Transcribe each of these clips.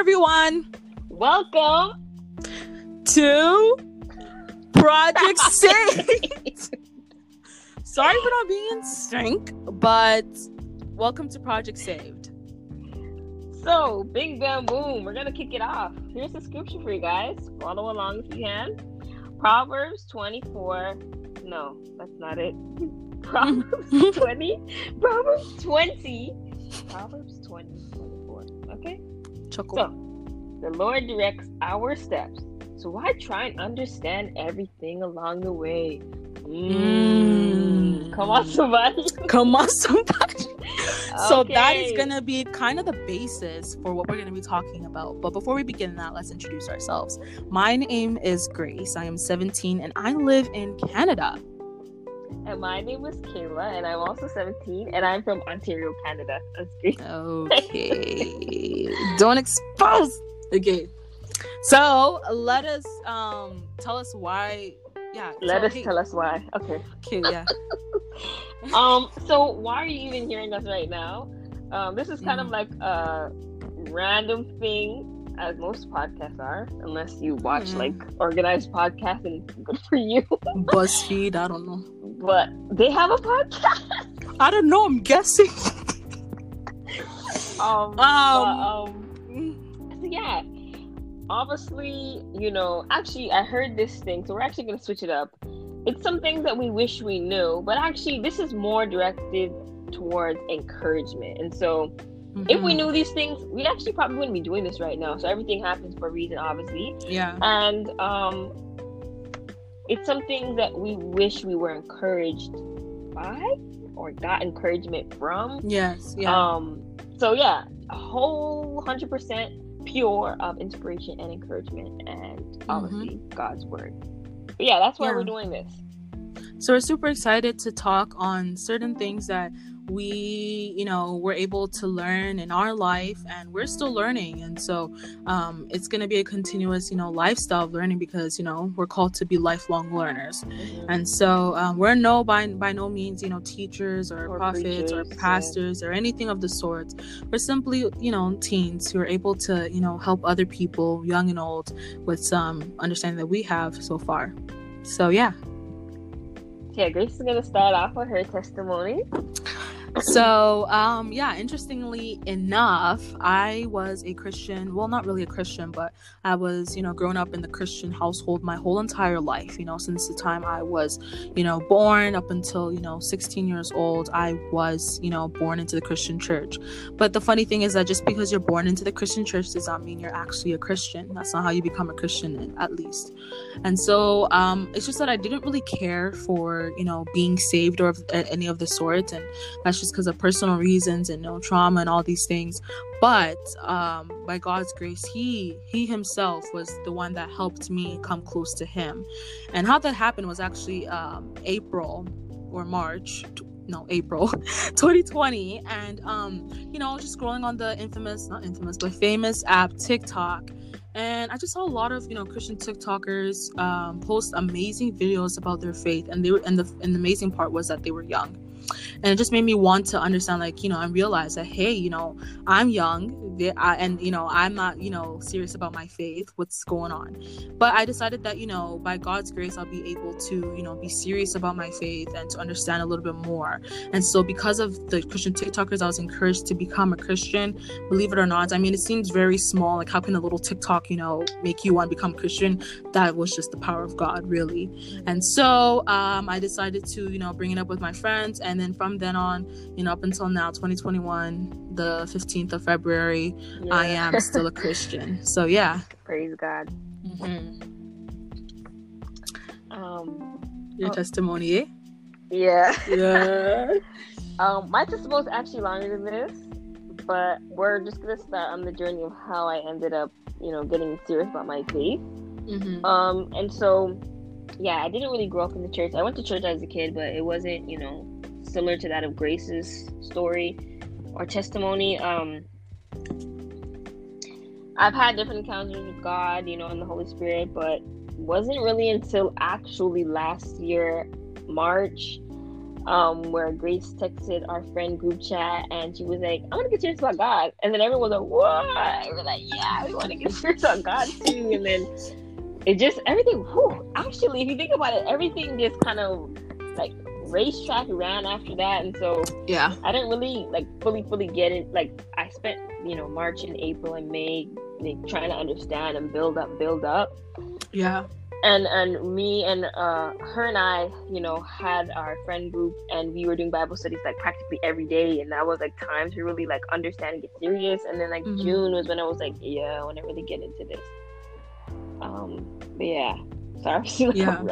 everyone. Welcome to Project Saved. Sorry for not being in sync, but welcome to Project Saved. So, bing bam boom, we're gonna kick it off. Here's the scripture for you guys. Follow along if you can. Proverbs 24. No, that's not it. Proverbs 20. Proverbs 20. Proverbs So, the Lord directs our steps. So why try and understand everything along the way? Mm. Come on, somebody. Come on, somebody. So that is going to be kind of the basis for what we're going to be talking about. But before we begin that, let's introduce ourselves. My name is Grace. I am 17 and I live in Canada. And my name is Kayla, and I'm also 17, and I'm from Ontario, Canada. That's great. Okay. Don't expose. Okay. So let us um tell us why. Yeah. Let tell- us hey, tell us why. Okay. Okay. Yeah. Um. So why are you even hearing us right now? Um. This is kind of Mhm. like a random thing, as most podcasts are, unless you watch Mhm. like organized podcasts, and good for you. BuzzFeed. I don't know. but they have a podcast. I don't know. I'm guessing. Um. but, Um, um So yeah, obviously, you know, actually, I heard this thing, so we're actually going to switch it up. It's some things that we wish we knew, but actually, this is more directed towards encouragement. And so, if we Mhm. knew these things, we actually probably wouldn't be doing this right now. So everything happens for a reason, obviously, Yeah. and um, it's something that we wish we were encouraged by or got encouragement from. Yes. Yeah. Um, so yeah, a whole hundred percent pure of inspiration and encouragement, and obviously God's word. But yeah, that's why Mm-hmm. Yeah. we're doing this. So we're super excited to talk on certain things that we, you know, were able to learn in our life, and we're still learning. And so um, it's going to be a continuous, you know, lifestyle of learning because you know we're called to be lifelong learners. And so um, we're no by by no means, you know, teachers or, Or prophets or preachers, yeah. pastors or anything of the sort. We're simply, you know, teens who are able to, you know, help other people, young and old, with some understanding that we have so far. So yeah. Yeah, Grace is gonna start off with her testimony. So, um, yeah, interestingly enough, I was a Christian. Well, not really a Christian, but I was, you know, growing up in the Christian household my whole entire life. You know, since the time I was, you know, born up until, you know, 16 years old, I was, you know, born into the Christian church. But the funny thing is that just because you're born into the Christian church does not mean you're actually a Christian. That's not how you become a Christian, at least. And so, um, it's just that I didn't really care for, you know, being saved or any of the sort. And that's just because of personal reasons and no trauma and all these things. But um, by god's grace he he himself was the one that helped me come close to him. And how that happened was actually um, april or march no april 2020 and um you know just scrolling on the infamous not infamous but famous app tiktok. And I just saw a lot of you know Christian TikTokers um, post amazing videos about their faith, and they were and the and the amazing part was that they were young, and it just made me want to understand like you know and realize that hey you know I'm young, and you know I'm not you know serious about my faith. What's going on? But I decided that you know by God's grace I'll be able to you know be serious about my faith and to understand a little bit more. And so because of the Christian TikTokers, I was encouraged to become a Christian. Believe it or not, I mean it seems very small. Like how can a little TikTok you know make you want to become Christian? That was just the power of God, really. And so um, I decided to, you know, bring it up with my friends. And then from then on, you know, up until now, 2021, the 15th of February, I am still a Christian. So yeah. Praise God. Mhm. Um. Your Oh. testimony, eh? Yeah. Yeah. Um. My testimony is actually longer than this, but we're just gonna start on the journey of how I ended up, you know, getting serious about my faith. hmm Um, and so, yeah, I didn't really grow up in the church. I went to church as a kid, but it wasn't, you know, similar to that of Grace's story or testimony. Um, I've had different encounters with God, you know, and the Holy Spirit, but wasn't really until actually last year, March, um, where Grace texted our friend group chat and she was like, I want to get serious about God. And then everyone was like, What? we're like, Yeah, we want to get serious about God too. And then it just, everything, whew, actually, if you think about it, everything just kind of like racetrack ran after that. And so, yeah, I didn't really like fully, fully get it. Like, I spent, you know, March and April and May like, trying to understand and build up, build up. Yeah and and me and uh her and I, you know, had our friend group and we were doing Bible studies like practically every day and that was like time to really like understand and get serious. And then like mm-hmm. June was when I was like, Yeah, I wanna really get into this. Um but yeah. Sorry, yeah.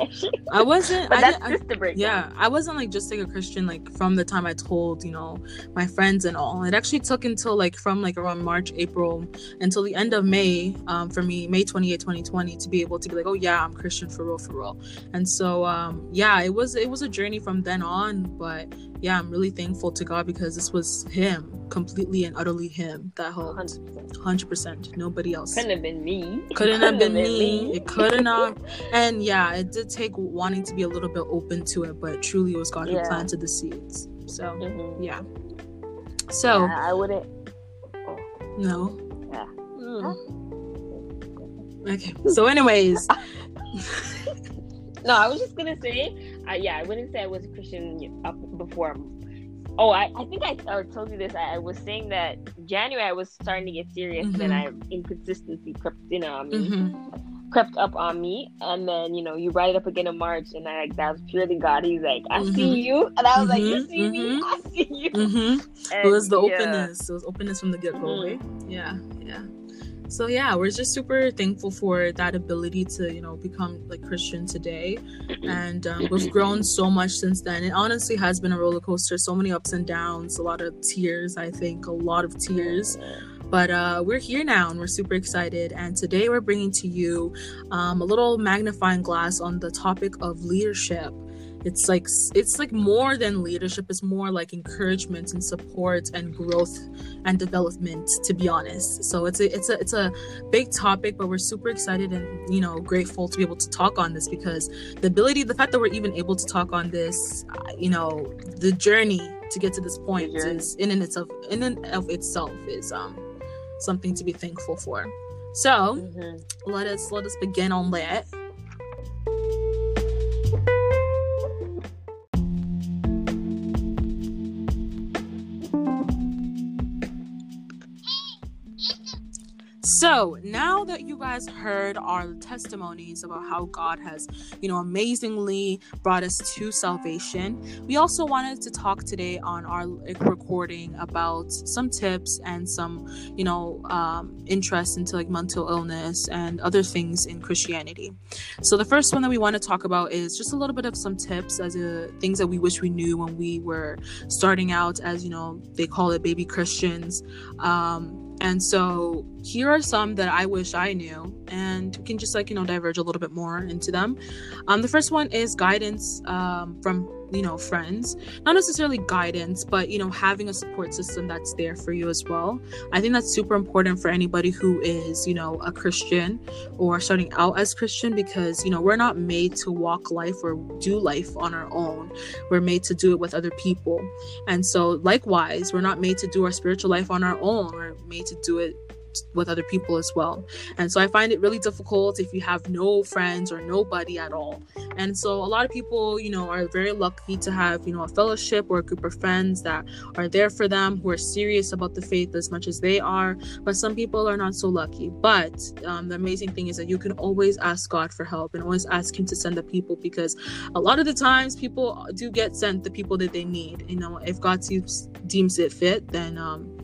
I wasn't. but I that's just the break. Yeah, I wasn't like just like a Christian like from the time I told you know my friends and all. It actually took until like from like around March, April until the end of May um, for me, May 28, 2020, to be able to be like, oh yeah, I'm Christian for real, for real. And so um, yeah, it was it was a journey from then on, but yeah, I'm really thankful to God because this was Him, completely and utterly Him that helped. 100%. percent Nobody else. Couldn't have been me. Couldn't, couldn't have been, been me. me. It couldn't have. And yeah, it did take wanting to be a little bit open to it, but truly it was God yeah. who planted the seeds. So, mm-hmm. yeah. So, yeah, I wouldn't. No. Yeah. Mm. Okay. So, anyways. no, I was just gonna say, uh, yeah, I wouldn't say I was a Christian up before. Oh, I, I think I, I told you this. I, I, was saying that January I was starting to get serious, mm-hmm. then I inconsistency crept in on me, mm-hmm. crept up on me, and then you know you brought it up again in March, and I like that was purely God. He's like, I mm-hmm. see you, and I was like, you mm-hmm. see me, mm-hmm. I see you. Mm-hmm. it was the yeah. openness. It was openness from the get go, right? Yeah, yeah so yeah we're just super thankful for that ability to you know become like christian today. And um, we've grown so much since then. It honestly has been a roller coaster. So many ups and downs a lot of tears i think a lot of tears. But uh, we're here now and we're super excited. And today we're bringing to you um, a little magnifying glass on the topic of leadership it's like it's like more than leadership it's more like encouragement and support and growth and development to be honest. So it's a it's a it's a big topic but we're super excited and you know grateful to be able to talk on this because the ability the fact that we're even able to talk on this uh, you know the journey to get to this point is in and itself in and of itself is um something to be thankful for. So mm-hmm. let us let us begin on that So now that you guys heard our testimonies about how God has, you know, amazingly brought us to salvation, we also wanted to talk today on our recording about some tips and some, you know, um, interest into like mental illness and other things in Christianity. So the first one that we want to talk about is just a little bit of some tips as a, things that we wish we knew when we were starting out as, you know, they call it baby Christians. Um, and so here are some that I wish I knew, and we can just like, you know, diverge a little bit more into them. Um, the first one is guidance um, from you know friends. Not necessarily guidance but you know having a support system that's there for you as well. I think that's super important for anybody who is you know a christian or starting out as christian because you know we're not made to walk life or do life on our own. We're made to do it with other people. And so likewise we're not made to do our spiritual life on our own. We're made to do it with other people as well. And so I find it really difficult if you have no friends or nobody at all. And so a lot of people, you know, are very lucky to have, you know, a fellowship or a group of friends that are there for them who are serious about the faith as much as they are. But some people are not so lucky. But um, the amazing thing is that you can always ask God for help and always ask Him to send the people because a lot of the times people do get sent the people that they need. You know, if God deems, deems it fit, then um,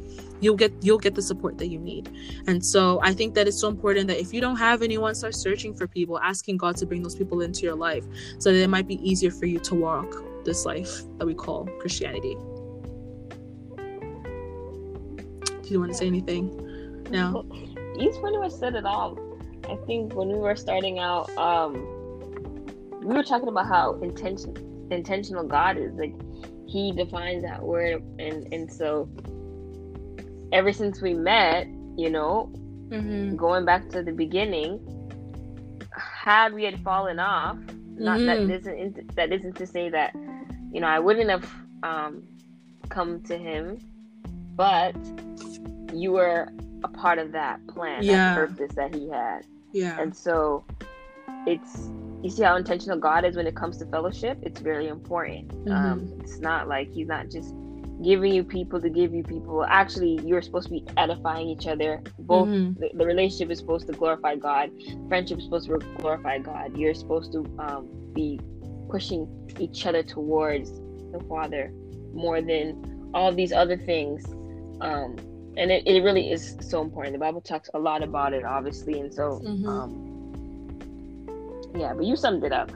you'll get you'll get the support that you need. And so i think that it's so important that if you don't have anyone start searching for people asking god to bring those people into your life so that it might be easier for you to walk this life that we call christianity. Do you want to say anything now? You pretty much said it all. I think when we were starting out um we were talking about how intention intentional god is like he defines that word and and so ever since we met, you know, mm-hmm. going back to the beginning, had we had fallen off, not mm-hmm. that isn't that isn't to say that you know, I wouldn't have um, come to him, but you were a part of that plan, Yeah. that purpose that he had. Yeah. And so it's you see how intentional God is when it comes to fellowship. It's very important. Um, Mm-hmm. it's not like He's not just giving you people to give you people. Actually, you're supposed to be edifying each other. Both Mhm. the, the relationship is supposed to glorify God. Friendship is supposed to glorify God. You're supposed to um, be pushing each other towards the Father more than all these other things. Um, and it, it really is so important. The Bible talks a lot about it, obviously, and so Mhm. um, yeah. But you summed it up.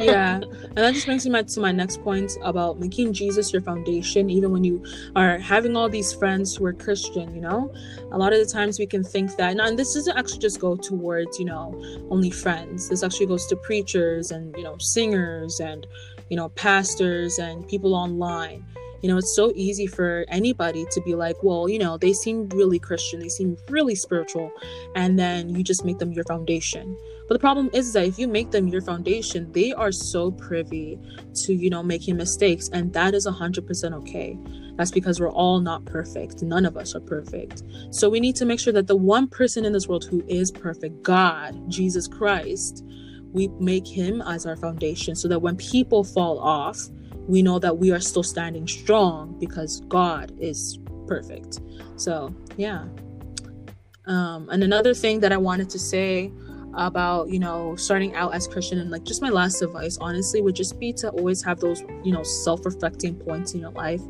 Yeah. And that just brings me to my next point about making jesus your foundation even when you are having all these friends who are christian you know? A lot of the times we can think that and this doesn't actually just go towards you know only friends. This actually goes to preachers and you know singers and you know pastors and people online. You know it's so easy for anybody to be like well you know they seem really christian they seem really spiritual and then you just make them your foundation but the problem is that if you make them your foundation, they are so privy to, you know, making mistakes. And that is 100% okay. That's because we're all not perfect. None of us are perfect. So we need to make sure that the one person in this world who is perfect, God, Jesus Christ, we make him as our foundation so that when people fall off, we know that we are still standing strong because God is perfect. So, yeah. Um, and another thing that I wanted to say about you know starting out as christian and like just my last advice honestly would just be to always have those you know self-reflecting points in your life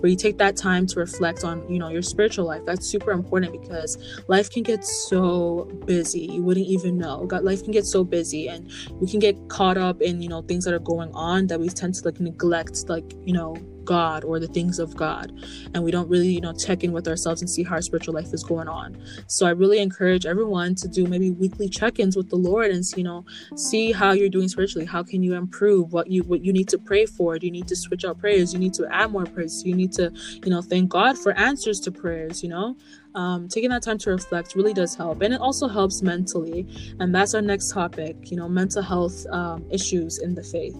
where you take that time to reflect on you know your spiritual life. That's super important because life can get so busy. You wouldn't even know. God, life can get so busy and we can get caught up in you know things that are going on that we tend to like neglect like you know god or the things of god and we don't really you know check in with ourselves and see how our spiritual life is going on so I really encourage everyone to do maybe weekly check-ins with the Lord and you know see how you're doing spiritually. How can you improve? What you what you need to pray for? Do you need to switch out prayers? You need to add more prayers. You need to you know thank God for answers to prayers. You know, um, taking that time to reflect really does help, and it also helps mentally. And that's our next topic. You know, mental health um, issues in the faith.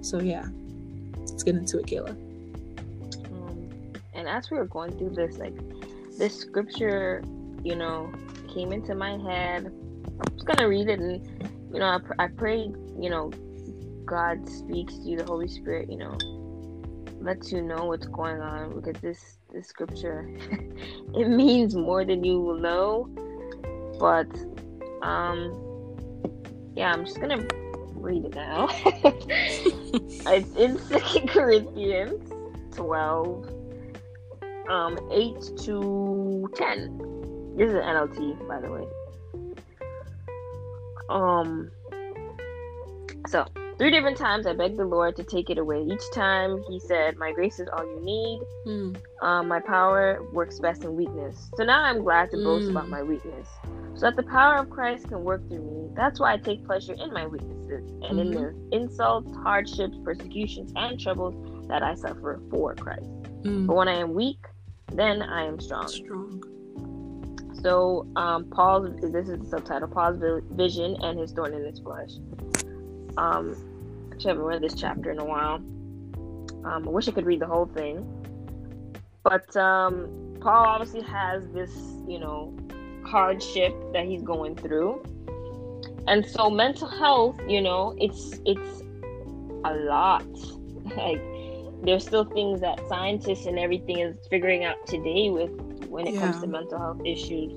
So yeah, let's get into it, Kayla. And as we were going through this, like this scripture, you know, came into my head. I'm just gonna read it, and you know, I, pr- I pray, you know, God speaks to you, the Holy Spirit, you know, lets you know what's going on because this this scripture, it means more than you will know. But, um, yeah, I'm just gonna read it now. it's in Second Corinthians twelve um 8 to 10 this is an nlt by the way. Um so three different times i begged the lord to take it away. Each time he said my grace is all you need. Mm, um, my power works best in weakness. So now i'm glad to boast Mm. about my weakness. So that the power of christ can work through me that's why i take pleasure in my weaknesses and in the insults hardships persecutions and troubles that i suffer for christ. Mm, but when i am weak then I am strong. strong. So, um, Paul's this is the subtitle: Paul's vision and his thorn in his flesh. Um, actually, I haven't read this chapter in a while. Um, I wish I could read the whole thing, but um, Paul obviously has this, you know, hardship that he's going through, and so mental health, you know, it's it's a lot. like there's still things that scientists and everything is figuring out today with when it comes to mental health issues.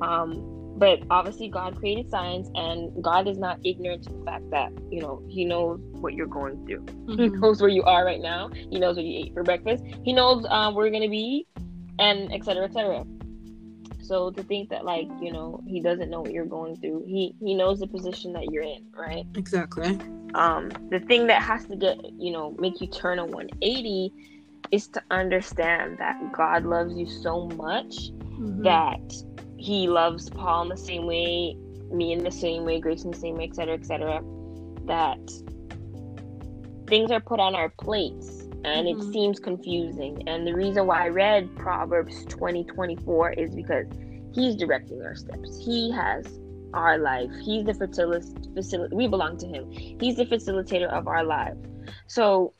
Um, but obviously, God created science, and God is not ignorant to the fact that you know He knows what you're going through. He Mhm. knows where you are right now. He knows what you ate for breakfast. He knows um, where you're gonna be, and et cetera, et cetera. So to think that like you know He doesn't know what you're going through, He He knows the position that you're in, right? Exactly. um, the thing that has to get you know make you turn a 180 is to understand that god loves you so much Mhm. that he loves paul in the same way me in the same way grace in the same way etc etc that things are put on our plates and it Mhm. seems confusing and the reason why i read proverbs 20 24 is because he's directing our steps he has our life he's the facilitator facil- we belong to him he's the facilitator of our lives so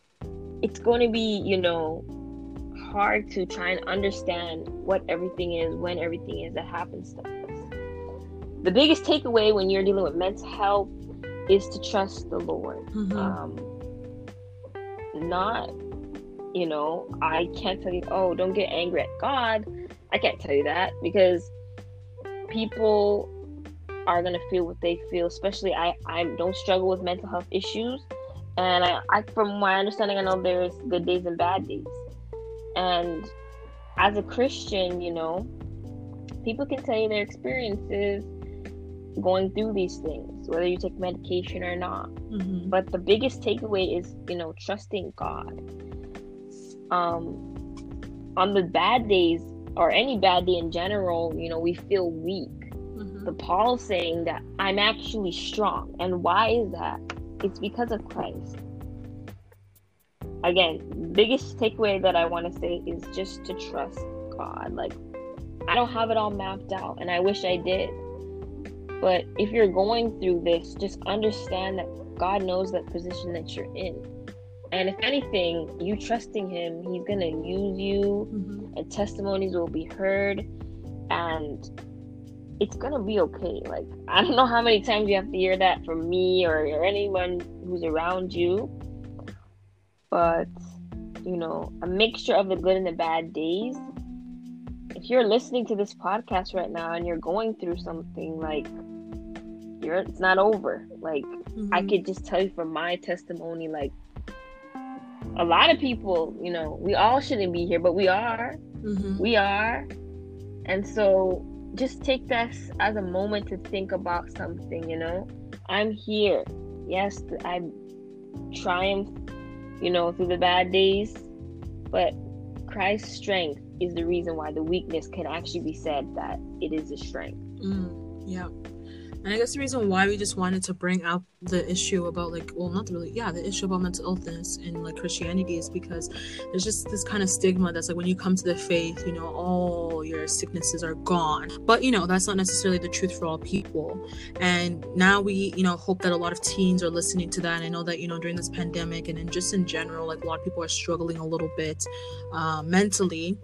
it's going to be, you know, hard to try and understand what everything is, when everything is that happens to us. The biggest takeaway when you're dealing with mental health is to trust the Lord. Mhm. Um, not, you know, I can't tell you, oh, don't get angry at God. I can't tell you that because people are gonna feel what they feel. Especially, I I don't struggle with mental health issues, and I, I from my understanding, I know there's good days and bad days. And as a Christian, you know, people can tell you their experiences going through these things, whether you take medication or not. Mhm. But the biggest takeaway is, you know, trusting God. Um, on the bad days or any bad day in general, you know, we feel weak. Mhm. But Paul's saying that I'm actually strong. And why is that? It's because of Christ. Again, biggest takeaway that I want to say is just to trust God. Like, I don't have it all mapped out, and I wish I did. But if you're going through this, just understand that God knows that position that you're in. And if anything, you trusting Him, He's going to use you, Mhm. and testimonies will be heard, and it's going to be okay. Like, I don't know how many times you have to hear that from me or, or anyone who's around you, but you know, a mixture of the good and the bad days. If you're listening to this podcast right now and you're going through something like you're it's not over. Like I Mhm. could just tell you from my testimony, like a lot of people, you know, we all shouldn't be here, but we are. Mhm. We are. And so just take this as a moment to think about something, you know. I'm here. Yes, I triumphed, you know, through the bad days, but Christ's strength is the reason why the weakness can actually be said that it is a strength. Mm, yeah. And I guess the reason why we just wanted to bring up the issue about like, well, not really, yeah, the issue about mental illness in like Christianity is because there's just this kind of stigma that's like when you come to the faith, you know, all your sicknesses are gone. But you know, that's not necessarily the truth for all people. And now we, you know, hope that a lot of teens are listening to that. And I know that you know during this pandemic and then just in general, like a lot of people are struggling a little bit uh, mentally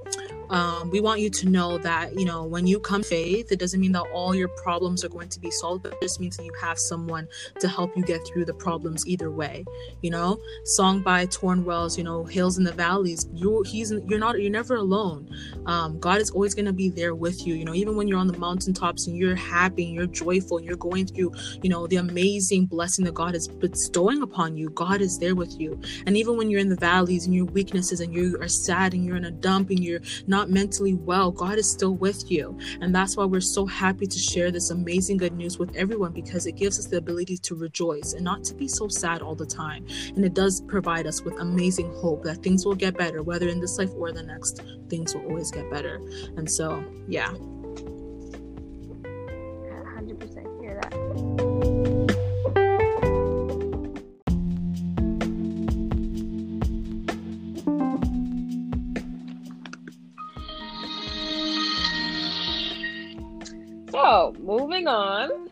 um, we want you to know that you know when you come faith it doesn't mean that all your problems are going to be solved but it just means that you have someone to help you get through the problems either way you know? Song by Tauren Wells you know hills in the valleys you he's you're not you're never alone. Um, god is always going to be there with you you know? Even when you're on the mountaintops and you're happy and you're joyful and you're going through you know the amazing blessing that god is bestowing upon you god is there with you. And even when you're in the valleys and your weaknesses and you are sad and you're in a dump and you're not mentally well, God is still with you. And that's why we're so happy to share this amazing good news with everyone because it gives us the ability to rejoice and not to be so sad all the time. And it does provide us with amazing hope that things will get better, whether in this life or the next, things will always get better. And so, yeah. 100% hear that. So, moving on.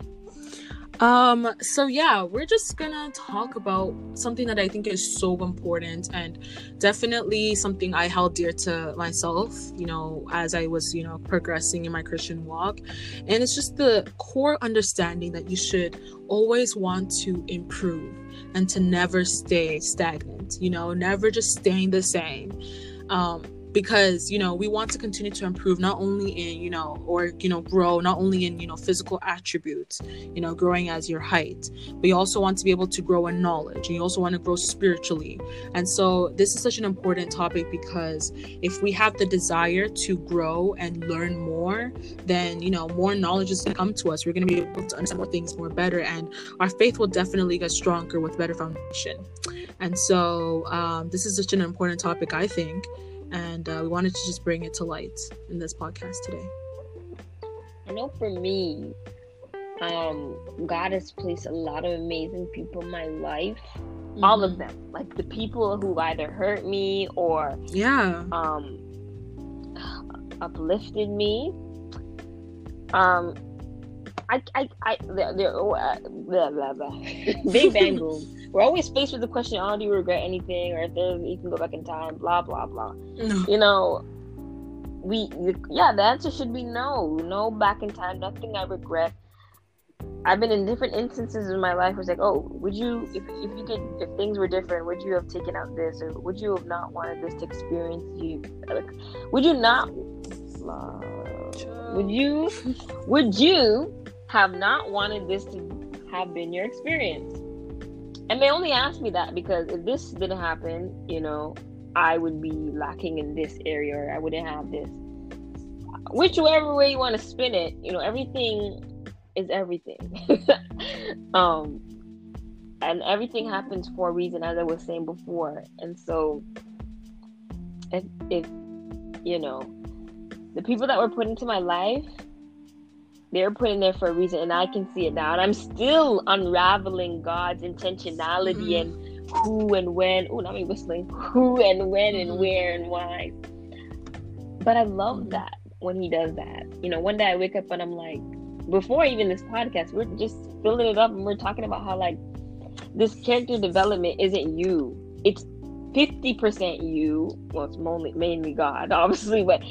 Um, so yeah, we're just gonna talk about something that I think is so important and definitely something I held dear to myself, you know, as I was, you know, progressing in my Christian walk. And it's just the core understanding that you should always want to improve and to never stay stagnant, you know, never just staying the same. Um, because you know we want to continue to improve not only in you know or you know grow not only in you know physical attributes you know growing as your height but you also want to be able to grow in knowledge and you also want to grow spiritually. And so this is such an important topic because if we have the desire to grow and learn more then you know more knowledge is going to come to us. We're going to be able to understand more things more better and our faith will definitely get stronger with better foundation. And so um, this is such an important topic i think and uh, we wanted to just bring it to light in this podcast today. I know for me, um, God has placed a lot of amazing people in my life. All of them, like the people who either hurt me or Yeah. um, uplifted me. Um, I, I, I, they're, oh, uh, blah, blah, blah. Big Bang Boom. we're always faced with the question, oh, do you regret anything? Or if there's, you can go back in time, blah, blah, blah. No. You know, we, yeah, the answer should be no. No back in time, nothing I regret. I've been in different instances in my life where it's like, oh, would you, if, if you could, if things were different, would you have taken out this, or would you have not wanted this to experience you? Like, would you not? Would you, would you have not wanted this to have been your experience? And they only ask me that because if this didn't happen, you know, I would be lacking in this area, or I wouldn't have this. Whichever way you want to spin it, you know, everything is everything. um, and everything happens for a reason, as I was saying before. And so, if, if you know, the people that were put into my life, they were put in there for a reason, and I can see it now. And I'm still unraveling God's intentionality mm-hmm. and who and when. Oh, not me whistling. Who and when and mm-hmm. where and why. But I love mm-hmm. that when He does that. You know, one day I wake up and I'm like, before even this podcast, we're just filling it up and we're talking about how like this character development isn't you. It's 50% you. Well, it's mainly, mainly God, obviously, but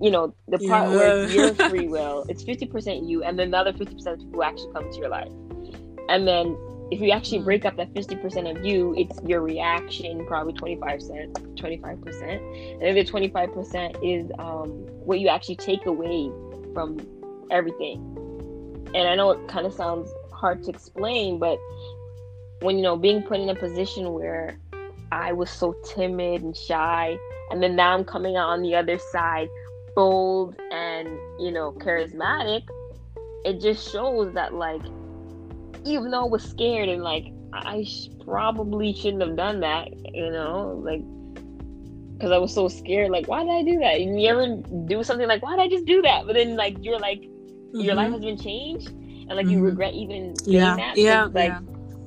you know, the part yeah. where it's your free will, it's 50% you, and then the other 50% who actually come to your life. And then if you actually break up that 50% of you, it's your reaction, probably 25%, 25%. And then the 25% is um, what you actually take away from everything and I know it kind of sounds hard to explain, but when you know being put in a position where I was so timid and shy, and then now I'm coming out on the other side, bold and you know charismatic, it just shows that like even though I was scared and like I sh- probably shouldn't have done that, you know, like because I was so scared. Like, why did I do that? And you ever do something like, why did I just do that? But then like you're like mm-hmm. your life mm-hmm. has been changed and like mm-hmm. you regret even doing yeah. that. Yeah. like yeah.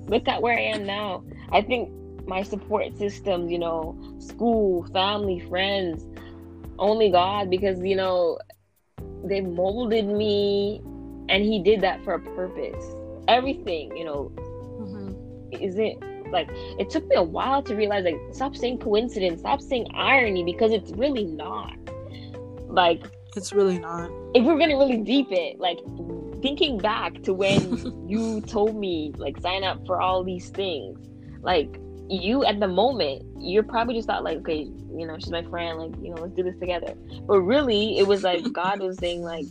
look at where I am now. I think my support systems, you know, school, family, friends, only God, because you know, they molded me and he did that for a purpose. Everything, you know, mm-hmm. isn't like it took me a while to realize like stop saying coincidence, stop saying irony because it's really not. Like it's really not. If we're gonna really deep it, like thinking back to when you told me like sign up for all these things, like you at the moment, you're probably just thought like, okay, you know, she's my friend, like, you know, let's do this together. But really it was like God was saying like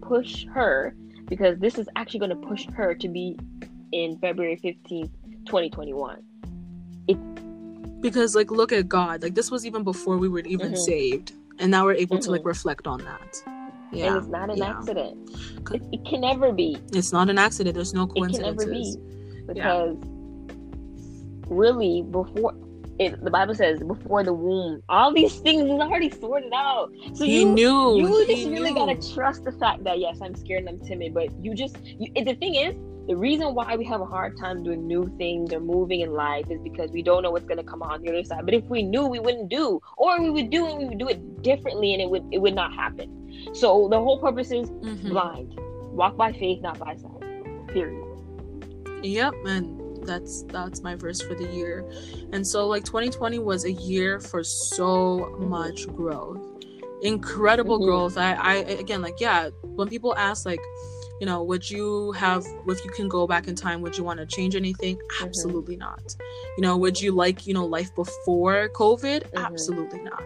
push her because this is actually gonna push her to be in February 15th, 2021. It because like look at God. Like this was even before we were even mm-hmm. saved and now we're able mm-hmm. to like reflect on that yeah and it's not an yeah. accident it, it, can never be it's not an accident there's no coincidence it can never be because yeah. Really before it, the Bible says before the womb, all these things is already sorted out. So he you knew. You just really knew. gotta trust the fact that yes, I'm scared and I'm timid, but you just you, the thing is, the reason why we have a hard time doing new things or moving in life is because we don't know what's going to come on the other side. But if we knew, we wouldn't do, or we would do and we would do it differently, and it would it would not happen. So the whole purpose is mm-hmm. blind, walk by faith, not by sight. Period. Yep, and that's that's my verse for the year. And so like 2020 was a year for so much growth, incredible mm-hmm. growth. I I again like yeah, when people ask like you know would you have if you can go back in time would you want to change anything mm-hmm. absolutely not you know would you like you know life before covid mm-hmm. absolutely not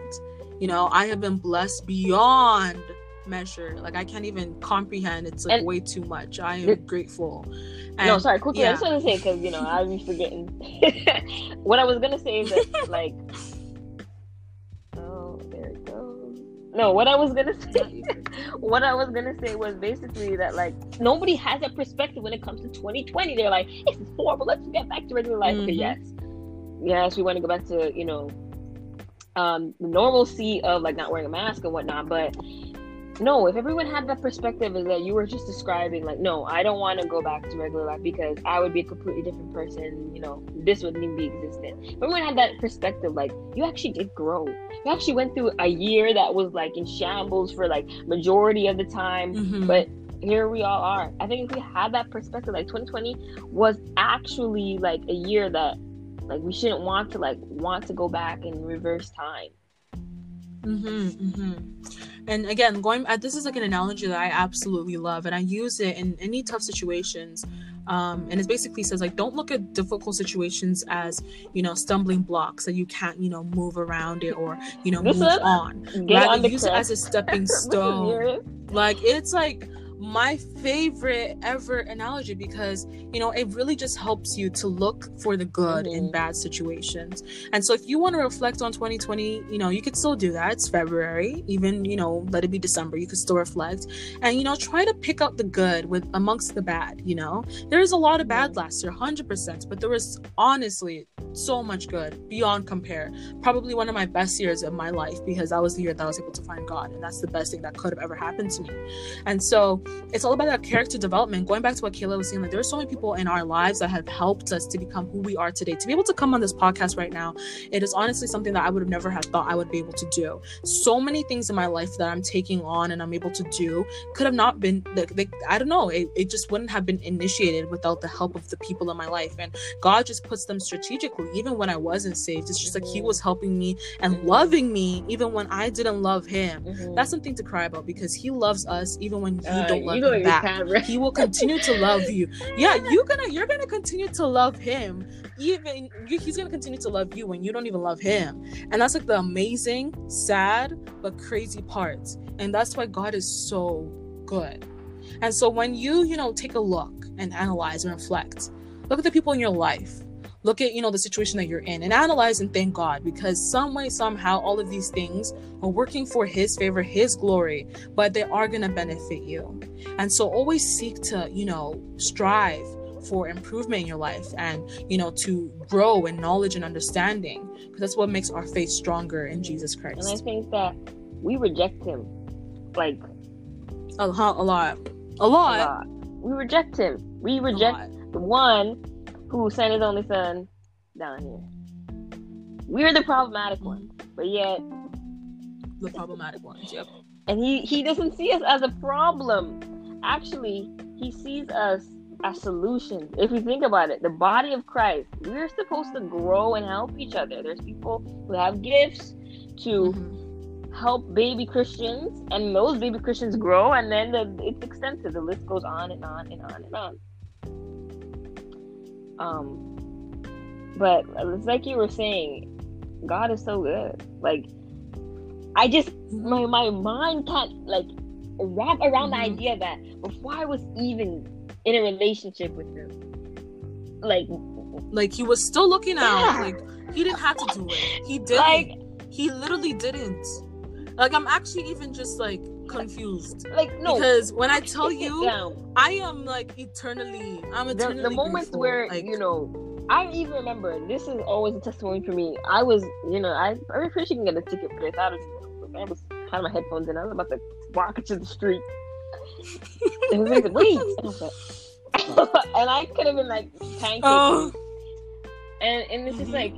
you know i have been blessed beyond measure. Like i can't even comprehend. It's like and way too much. I am grateful. And, no sorry quickly yeah. i just want to say because you know i was forgetting. What i was gonna say is that like oh, there it goes. no what i was gonna say what i was gonna say was basically that like nobody has a perspective when it comes to 2020 they're like it's horrible. Let's get back to regular life. Mm-hmm. okay yes. Yes we want to go back to you know um the normalcy of like not wearing a mask and whatnot but no, if everyone had that perspective is that you were just describing, like, no, I don't want to go back to regular life because I would be a completely different person. You know, this wouldn't even be existent. If everyone had that perspective, like, you actually did grow. You actually went through a year that was like in shambles for like majority of the time, mm-hmm. but here we all are. I think if we had that perspective, like 2020 was actually like a year that like we shouldn't want to like want to go back and reverse time. Mm-hmm, mm-hmm. And again, going at this is like an analogy that I absolutely love, and I use it in any tough situations. Um, and it basically says like don't look at difficult situations as you know stumbling blocks that you can't you know move around it or you know move on. Rather use it as a stepping stone. like it's like my favorite ever analogy because you know it really just helps you to look for the good mm-hmm. in bad situations. And so if you want to reflect on 2020 you know you could still do that. It's february. Even you know let it be december. You could still reflect. And you know try to pick out the good with amongst the bad you know? There's a lot of bad last year 100% but there was honestly so much good beyond compare. Probably one of my best years of my life because that was the year that i was able to find god and that's the best thing that could have ever happened to me. And so it's all about that character development. Going back to what Kayla was saying, like there are so many people in our lives that have helped us to become who we are today. To be able to come on this podcast right now, it is honestly something that I would have never had thought I would be able to do. So many things in my life that I'm taking on and I'm able to do could have not been like, like I don't know, it, it just wouldn't have been initiated without the help of the people in my life. And God just puts them strategically, even when I wasn't saved. It's just like He was helping me and loving me even when I didn't love Him. Mm-hmm. That's something to cry about because He loves us even when you uh, don't love you Him back. He will continue to love you. Yeah, you're gonna you're gonna continue to love Him. Even he's gonna continue to love you when you don't even love him. And that's like the amazing sad but crazy part. And that's why god is so good. And so when you you know take a look and analyze and reflect look at the people in your life look at you know the situation that you're in and analyze and thank god because some way somehow all of these things are working for his favor his glory but they are going to benefit you. And so always seek to you know strive for improvement in your life and you know to grow in knowledge and understanding because that's what makes our faith stronger in jesus christ. And i think that we reject him like a, lot a lot a lot, a lot. we reject him. We reject the one who sent his only son down here. We're the problematic ones, but yet the problematic ones. Yep. And he he doesn't see us as a problem. Actually, he sees us as solutions. If you think about it, the body of Christ, we're supposed to grow and help each other. There's people who have gifts to mm-hmm. help baby Christians, and those baby Christians grow, and then the, it's extensive. The list goes on and on and on and on. Um, but it's like you were saying, God is so good. Like, I just my my mind can't like wrap around mm-hmm. the idea that before I was even in a relationship with him, like, like he was still looking yeah. out. Like he didn't have to do it. He didn't. Like, he literally didn't. Like I'm actually even just like confused. Like no, because when I tell you, I am like eternally. I'm eternally. The, the moments grateful. where like, you know, I even remember. This is always a testimony for me. I was, you know, I I'm pretty sure you can get a ticket for this. I was, I was had my headphones in. I was about to walk into the street. and was like, "Wait," and I could have been like pancake. Oh. And and it's just mm-hmm. like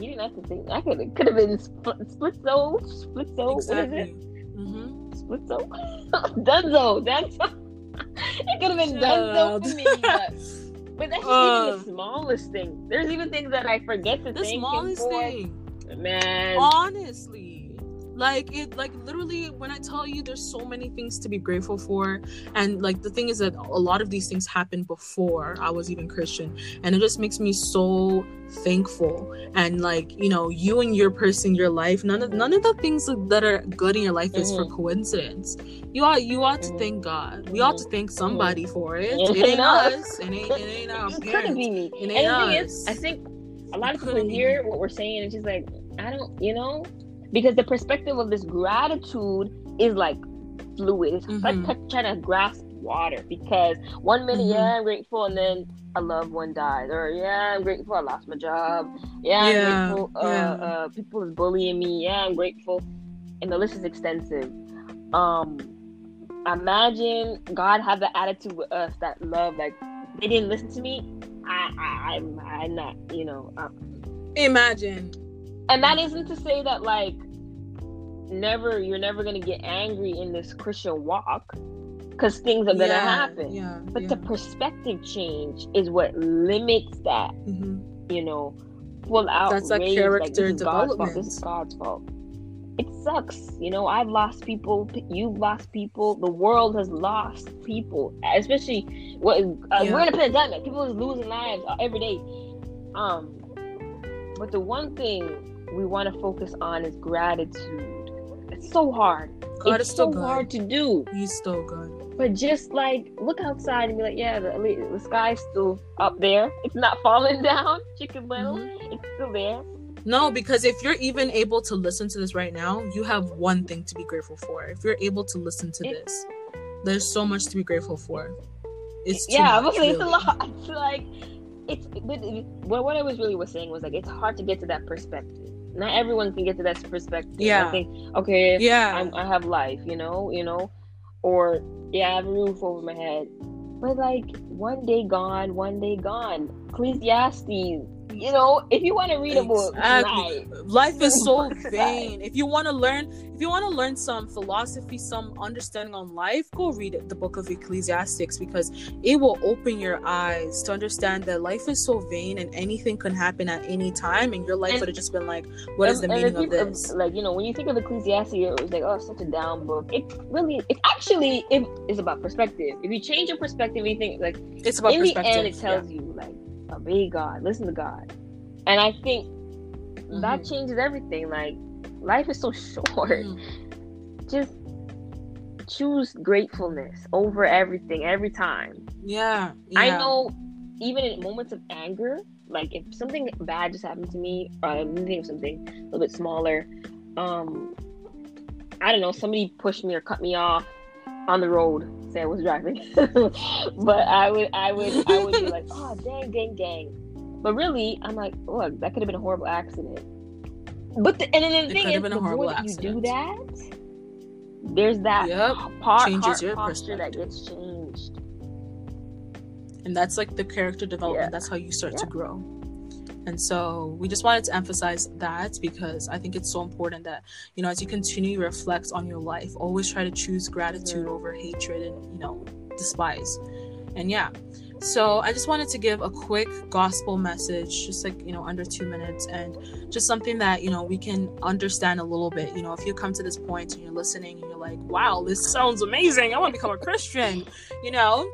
you didn't have to think. I could could have been split, split soul, split soul. Exactly. What is it? Splitzo? Dunzo. Dunzo. it could have been Dunzo for me, but, but that's uh, even the smallest thing. There's even things that I forget to the thank smallest him for. thing. Man, honestly, like it like literally when i tell you there's so many things to be grateful for. And like the thing is that a lot of these things happened before i was even christian. And it just makes me so thankful. And like you know you and your person your life none of none of the things that are good in your life mm-hmm. is for mm-hmm. coincidence. You ought you ought to thank mm-hmm. god. We ought to mm-hmm. thank somebody for it. It ain't us. It ain't it ain't our it parents. be. It ain't us is, i think a lot of people hear what we're saying and just like i don't you know because the perspective of this gratitude is like fluid. It's mm-hmm. like trying to grasp water because one minute, mm-hmm. yeah, I'm grateful, and then a loved one dies, or yeah, I'm grateful, I lost my job, yeah, yeah I'm grateful, uh, yeah. uh, people is bullying me, yeah, I'm grateful, and the list is extensive. Um, imagine God had the attitude with us that love, like they didn't listen to me. I, I, I'm, I'm not, you know. Um, imagine and that isn't to say that like never you're never gonna get angry in this Christian walk. because things are gonna yeah, happen. Yeah. But yeah. the perspective change is what limits that. Mhm. You know, full out. That's like rage, character this is God's fault. This development. is God's fault. It sucks. You know, I've lost people. You've lost people. The world has lost people. Especially what uh, we're in a pandemic. People is losing lives every day. Um, but the one thing we want to focus on is gratitude. It's so hard. God it's so good. hard to do. He's still good. But just like look outside and be like, yeah, the, the sky's still up there. It's not falling down. Chicken Little, Mm-hmm. it's still there. No, because if you're even able to listen to this right now, you have one thing to be grateful for. If you're able to listen to It- this, there's so much to be grateful for. It's yeah, much, but it's a lot. It's like it's but what what I was really was saying was like it's hard to get to that perspective. Not everyone can get to that perspective. Yeah. I think okay, Yeah, I'm, I have life, you know, you know, or yeah, I have a roof over my head. But like one day gone, one day gone. Ecclesiastes, you know, if you want to read a book, Exactly. life is so vain. If you want to learn, if you want to learn some philosophy, some understanding on life, go read the book of Ecclesiastics because it will open your eyes to understand that life is so vain and anything can happen at any time, and your life And- would have just been like, "What is the And- and meaning of you- um, this?" Like you know, when you think of Ecclesiastes, it was like, oh, such a down book. It really, it actually, it is about perspective. If you change your perspective, you think like It's about in the perspective. end, it tells you like, obey God, listen to God, and I think that Mhm. changes everything. Like life is so short. Mhm. Just choose gratefulness over everything every time. Yeah, I know, even in moments of anger, like if something bad just happened to me, or I'm thinking of something a little bit smaller, um, I don't know, somebody pushed me or cut me off on the road. Say I was driving, but I would, I would, I would be like, oh dang, dang, dang. But really, I'm like, look, that could have been a horrible accident. But the, and then the It thing is, the more that you do that, there's that Yep. part, Changes heart your posture that gets changed. and that's like the character development Yeah. that's how you start to grow and so we just wanted to emphasize that because i think it's so important that you know as you continue to reflect on your life always try to choose gratitude over hatred and you know despise. And yeah. So i just wanted to give a quick gospel message just like you know under two minutes and just something that you know we can understand a little bit. You know if you come to this point and you're listening and you're like wow this sounds amazing. I want to become a christian you know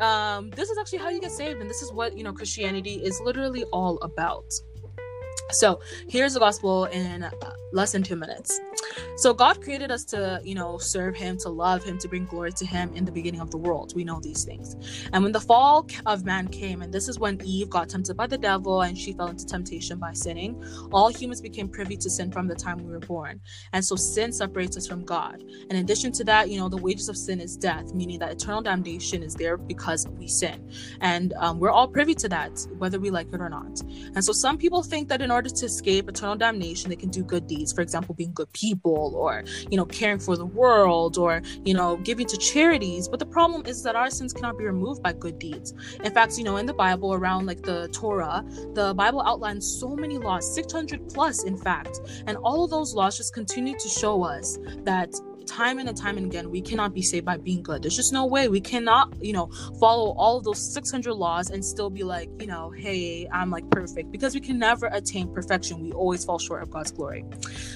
um, this is actually how you get saved, and this is what you know Christianity is literally all about. So here's the gospel in uh, less than two minutes. So God created us to, you know, serve Him, to love Him, to bring glory to Him in the beginning of the world. We know these things. And when the fall of man came, and this is when Eve got tempted by the devil and she fell into temptation by sinning, all humans became privy to sin from the time we were born. And so sin separates us from God. In addition to that, you know, the wages of sin is death, meaning that eternal damnation is there because we sin. And um, we're all privy to that, whether we like it or not. And so some people think that in order to escape eternal damnation, they can do good deeds. For example, being good people or, you know, caring for the world or, you know, giving to charities. But the problem is that our sins cannot be removed by good deeds. In fact, you know, in the Bible, around like the Torah, the Bible outlines so many laws, 600 plus, in fact. And all of those laws just continue to show us that time and time and again we cannot be saved by being good. There's just no way. We cannot you know follow all of those 600 laws and still be like you know hey i'm like perfect. Because we can never attain perfection. We always fall short of god's glory.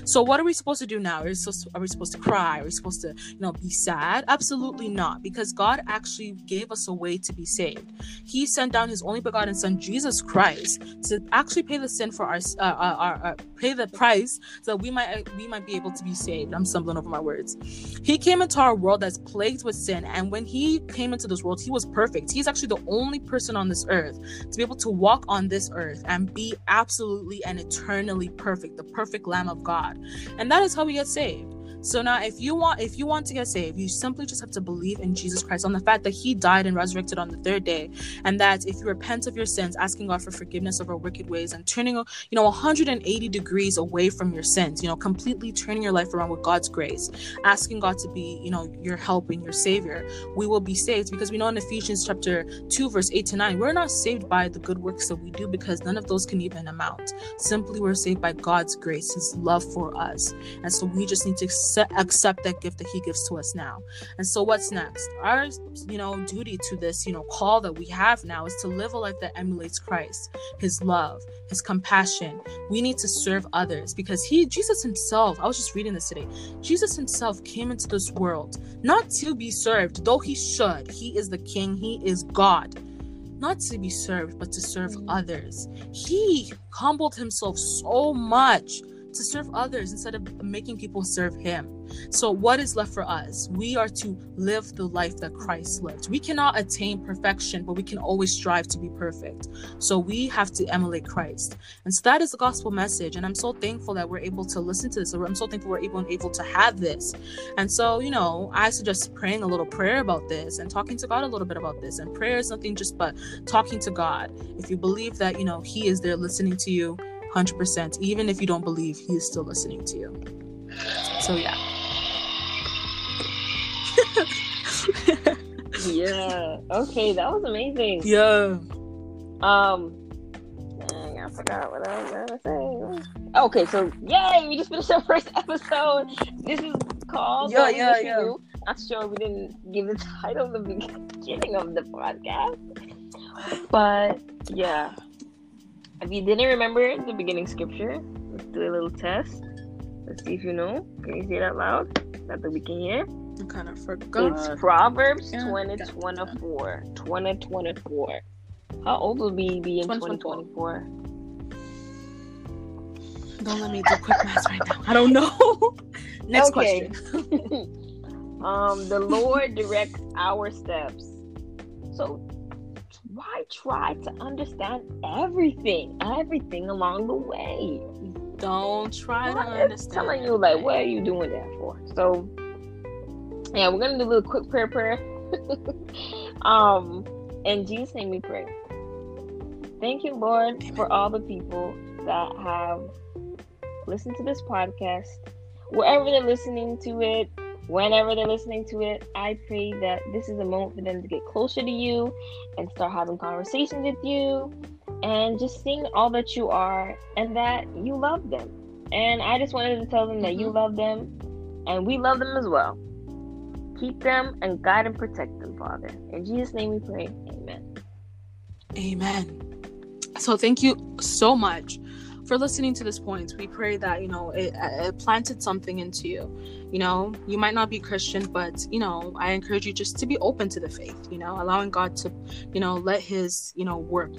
So what are we supposed to do now? Are we supposed to, are we supposed to cry? Are we supposed to you know be sad? Absolutely not. Because god actually gave us a way to be saved. He sent down his only begotten son jesus christ to actually pay the sin for our uh, our, our, pay the price so that we might we might be able to be saved. I'm stumbling over my words he came into our world that's plagued with sin and when he came into this world he was perfect. He's actually the only person on this earth to be able to walk on this earth and be absolutely and eternally perfect the perfect lamb of god. And that is how we get saved so now if you want if you want to get saved you simply just have to believe in jesus christ on the fact that he died and resurrected on the third day. And that if you repent of your sins asking god for forgiveness of our wicked ways and turning you know 180 degrees away from your sins you know completely turning your life around with god's grace asking god to be you know your help and your savior we will be saved. Because we know in ephesians chapter 2 verse 8 to 9 we're not saved by the good works that we do because none of those can even amount. Simply we're saved by god's grace his love for us. And so we just need to accept that gift that he gives to us now. And so what's next? Our you know duty to this you know call that we have now is to live a life that emulates christ his love his compassion. We need to serve others because he jesus himself i was just reading this today. Jesus himself came into this world not to be served though he should. He is the king. He is god. Not to be served, but to serve others. He humbled himself so much to serve others instead of making people serve him. So, what is left for us? We are to live the life that Christ lived. We cannot attain perfection, but we can always strive to be perfect. So, we have to emulate Christ. And so, that is the gospel message. And I'm so thankful that we're able to listen to this. I'm so thankful we're able, able to have this. And so, you know, I suggest praying a little prayer about this and talking to God a little bit about this. And prayer is nothing just but talking to God. If you believe that, you know, He is there listening to you, 100%. Even if you don't believe, he is still listening to you. So, yeah. yeah. Okay, that was amazing. Yeah. Um, dang, I forgot what I was gonna say. Okay, so yay, we just finished our first episode. This is called Yeah, yeah, yeah. Not sure we didn't give the title the beginning of the podcast. But yeah. If you didn't remember the beginning scripture, let's do a little test. Let's see if you know. Can you say it out loud? Not that we can hear. I kind of forgot. It's Proverbs yeah, 20, 24. 20, 24. How old will we be in 2024? Don't let me do quick math right now. I don't know. Next question. um, the Lord directs our steps. So why try to understand everything, everything along the way? Don't try to understand. telling you like, what are you doing that for? So, yeah, we're gonna do a little quick prayer, prayer. um, in Jesus' name we pray. Thank you, Lord, for all the people that have listened to this podcast, wherever they're listening to it, whenever they're listening to it, I pray that this is a moment for them to get closer to you and start having conversations with you and just seeing all that you are and that you love them. And I just wanted to tell them that mm-hmm. you love them and we love them as well. Keep them and guide and protect them, Father. In Jesus' name we pray. Amen. Amen. So thank you so much for listening to this point. We pray that, you know, it, it planted something into you you know you might not be christian but you know i encourage you just to be open to the faith you know allowing god to you know let his you know work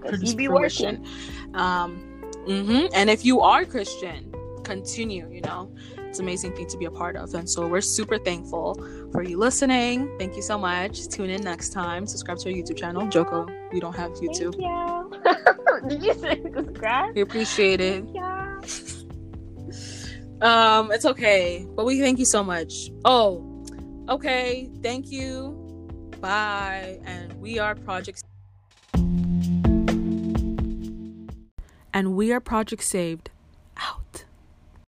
produce be fruition working. um mm-hmm. and if you are christian continue you know it's an amazing thing to be a part of and so we're super thankful for you listening thank you so much tune in next time subscribe to our youtube channel joko we don't have youtube you. did you say subscribe we appreciate it um, it's okay, but we thank you so much. Oh, okay. Thank you. Bye. And we are Project. And we are Project Saved.